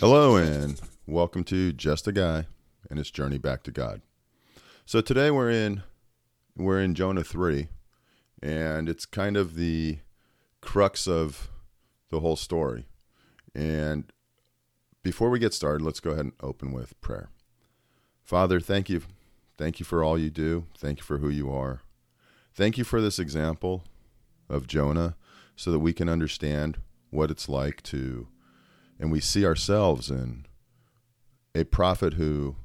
Hello, and welcome to Just a Guy and his journey back to God. So today we're in we're in Jonah three, and it's kind of the crux of the whole story. And before we get started, let's go ahead and open with prayer. Father, thank you. Thank you for all you do. Thank you for who you are. Thank you for this example of Jonah so that we can understand what it's like to, and we see ourselves in a prophet who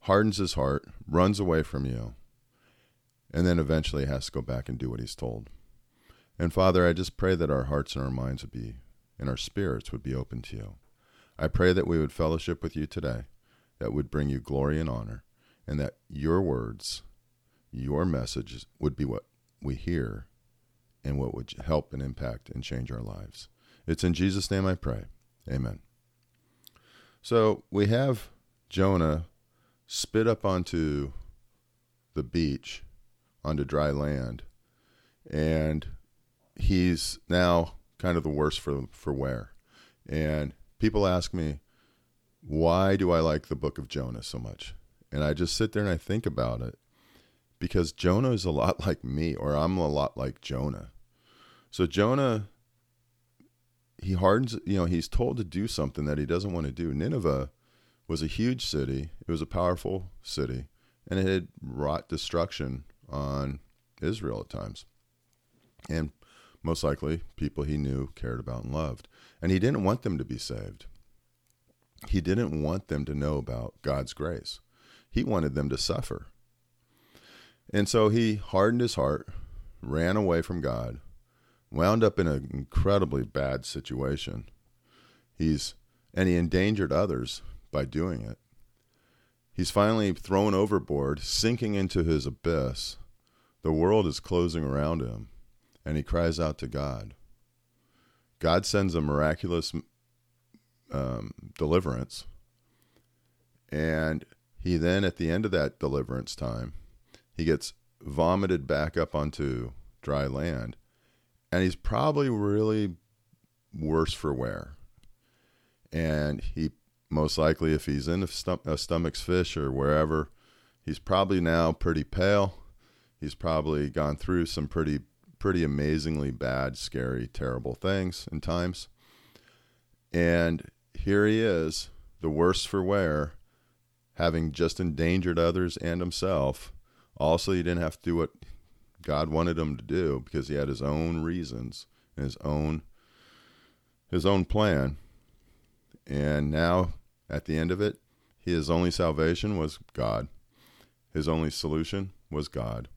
hardens his heart, runs away from you, and then eventually has to go back and do what he's told. And Father, I just pray that our hearts and our minds would be, and our spirits would be open to you. I pray that we would fellowship with you today, that would bring you glory and honor, and that your words, your messages would be what we hear and what would help and impact and change our lives. It's in Jesus' name I pray. Amen. So we have Jonah spit up onto the beach, onto dry land, and he's now kind of the worst for for wear. And people ask me, why do I like the book of Jonah so much? And I just sit there and I think about it because Jonah is a lot like me, or I'm a lot like Jonah. So Jonah, he hardens, you know, he's told to do something that he doesn't want to do. Nineveh was a huge city, it was a powerful city, and it had wrought destruction on Israel at times. And most likely people he knew, cared about, and loved. And he didn't want them to be saved. He didn't want them to know about God's grace. He wanted them to suffer. And so he hardened his heart, ran away from God, wound up in an incredibly bad situation. He's and he endangered others by doing it. He's finally thrown overboard, sinking into his abyss. The world is closing around him, and he cries out to God. God sends a miraculous um, deliverance, and he then, at the end of that deliverance time, he gets vomited back up onto dry land, and he's probably really worse for wear. And he most likely, if he's in a, stom- a stomach's fish or wherever, he's probably now pretty pale. He's probably gone through some pretty pretty amazingly bad, scary, terrible things in times. And here he is, the worse for wear, having just endangered others and himself. Also, he didn't have to do what God wanted him to do because he had his own reasons and his own his own plan. And now at the end of it, his only salvation was God. His only solution was God.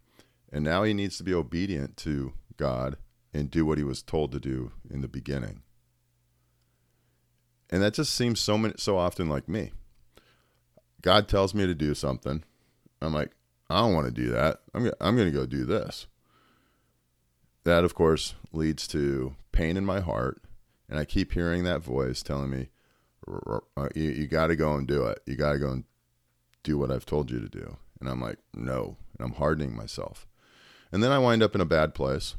And now he needs to be obedient to God and do what he was told to do in the beginning. And that just seems so many, so often like me. God tells me to do something. I'm like, I don't want to do that. I'm I'm going to go do this. That of course leads to pain in my heart, and I keep hearing that voice telling me, uh, "You, you got to go and do it. You got to go and do what I've told you to do." And I'm like, "No," and I'm hardening myself. And then I wind up in a bad place.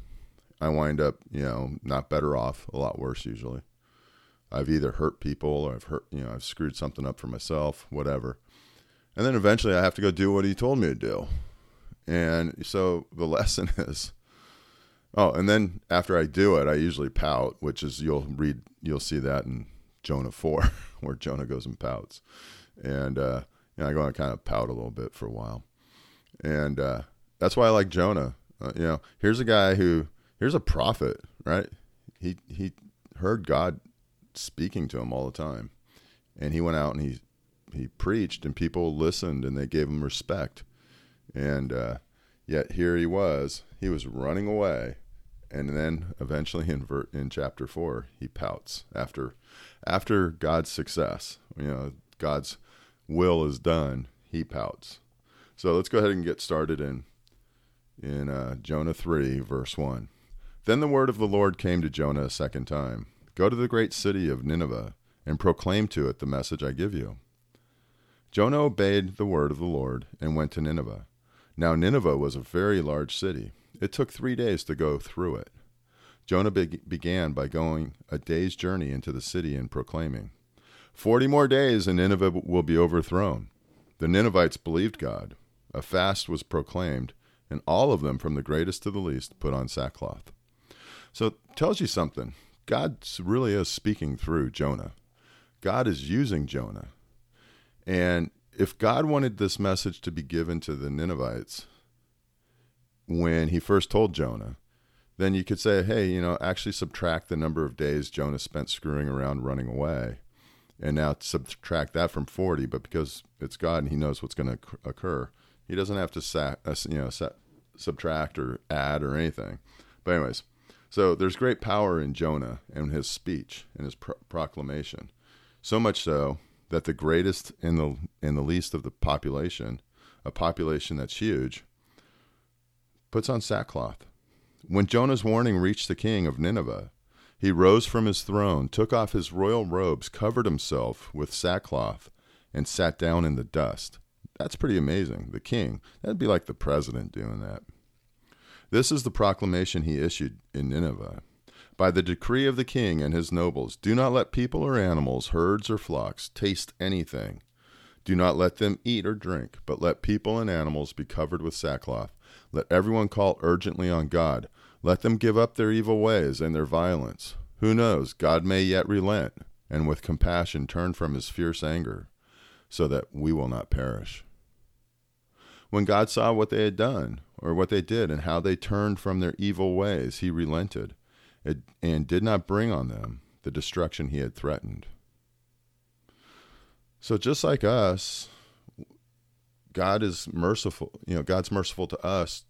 I wind up, you know, not better off, a lot worse usually. I've either hurt people or I've hurt, you know, I've screwed something up for myself, whatever. And then eventually I have to go do what he told me to do. And so the lesson is oh, and then after I do it, I usually pout, which is you'll read you'll see that in Jonah 4 where Jonah goes and pouts. And uh you know, I go and kind of pout a little bit for a while. And uh that's why I like Jonah. Uh, you know, here's a guy who here's a prophet, right? He he heard God speaking to him all the time, and he went out and he he preached, and people listened and they gave him respect, and uh, yet here he was, he was running away, and then eventually in ver- in chapter four he pouts after after God's success, you know, God's will is done, he pouts. So let's go ahead and get started in in uh, Jonah 3, verse 1. Then the word of the Lord came to Jonah a second time Go to the great city of Nineveh and proclaim to it the message I give you. Jonah obeyed the word of the Lord and went to Nineveh. Now, Nineveh was a very large city, It took three days to go through it. Jonah be- began by going a day's journey into the city and proclaiming, Forty more days and Nineveh will be overthrown. The Ninevites believed God. A fast was proclaimed, and all of them, from the greatest to the least, put on sackcloth. So it tells you something. God really is speaking through Jonah. God is using Jonah. And if God wanted this message to be given to the Ninevites when he first told Jonah, then you could say, hey, you know, actually subtract the number of days Jonah spent screwing around running away. And now subtract that from 40, but because it's God and he knows what's going to occur, he doesn't have to uh, you know, sa- subtract or add or anything. But, anyways, so there's great power in Jonah and his speech and his pro- proclamation. So much so that the greatest and the and the least of the population, a population that's huge, puts on sackcloth. When Jonah's warning reached the king of Nineveh, he rose from his throne, took off his royal robes, covered himself with sackcloth, and sat down in the dust. That's pretty amazing. The king, that'd be like the president doing that. This is the proclamation he issued in Nineveh. By the decree of the king and his nobles, do not let people or animals, herds or flocks, taste anything. Do not let them eat or drink, but let people and animals be covered with sackcloth. Let everyone call urgently on God. Let them give up their evil ways and their violence. Who knows, God may yet relent, and with compassion turn from his fierce anger, so that we will not perish. When God saw what they had done, or what they did, and how they turned from their evil ways, he relented and did not bring on them the destruction he had threatened. So just like us, God is merciful. You know, God's merciful to us,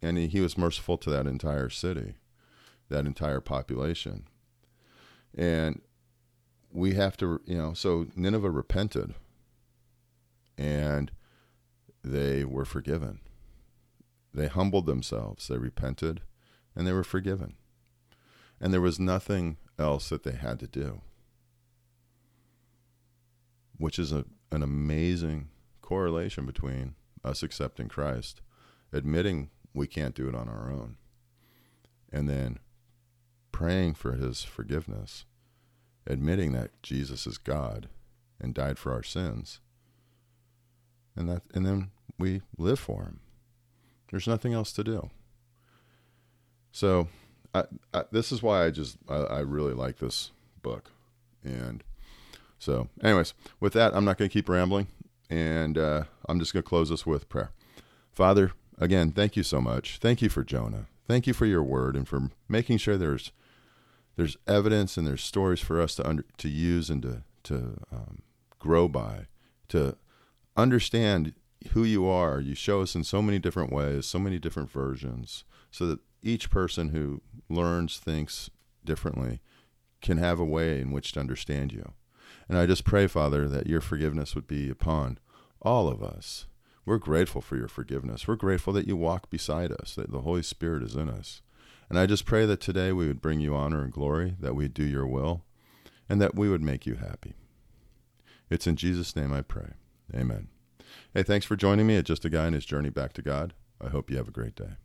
and he, was merciful to that entire city, that entire population. And we have to, you know, so Nineveh repented and they were forgiven. They humbled themselves, they repented, and they were forgiven and there was nothing else that they had to do, which is a, an amazing correlation between us accepting Christ, admitting we can't do it on our own, and then praying for his forgiveness, admitting that Jesus is God and died for our sins. And that and then we live for him. There's nothing else to do. So I, I, this is why I just I, I really like this book, and so, anyways, with that, I'm not going to keep rambling, and uh, I'm just going to close this with prayer. Father, again, thank you so much. Thank you for Jonah. Thank you for your word and for making sure there's there's evidence and there's stories for us to under, to use and to to um, grow by, to understand who you are. You show us in so many different ways, so many different versions, so that each person who learns, thinks differently, can have a way in which to understand you. And I just pray, Father, that your forgiveness would be upon all of us. We're grateful for your forgiveness. We're grateful that you walk beside us, that the Holy Spirit is in us. And I just pray that today we would bring you honor and glory, that we'd do your will, and that we would make you happy. It's in Jesus' name I pray. Amen. Hey, thanks for joining me at Just a Guy in His Journey Back to God. I hope you have a great day.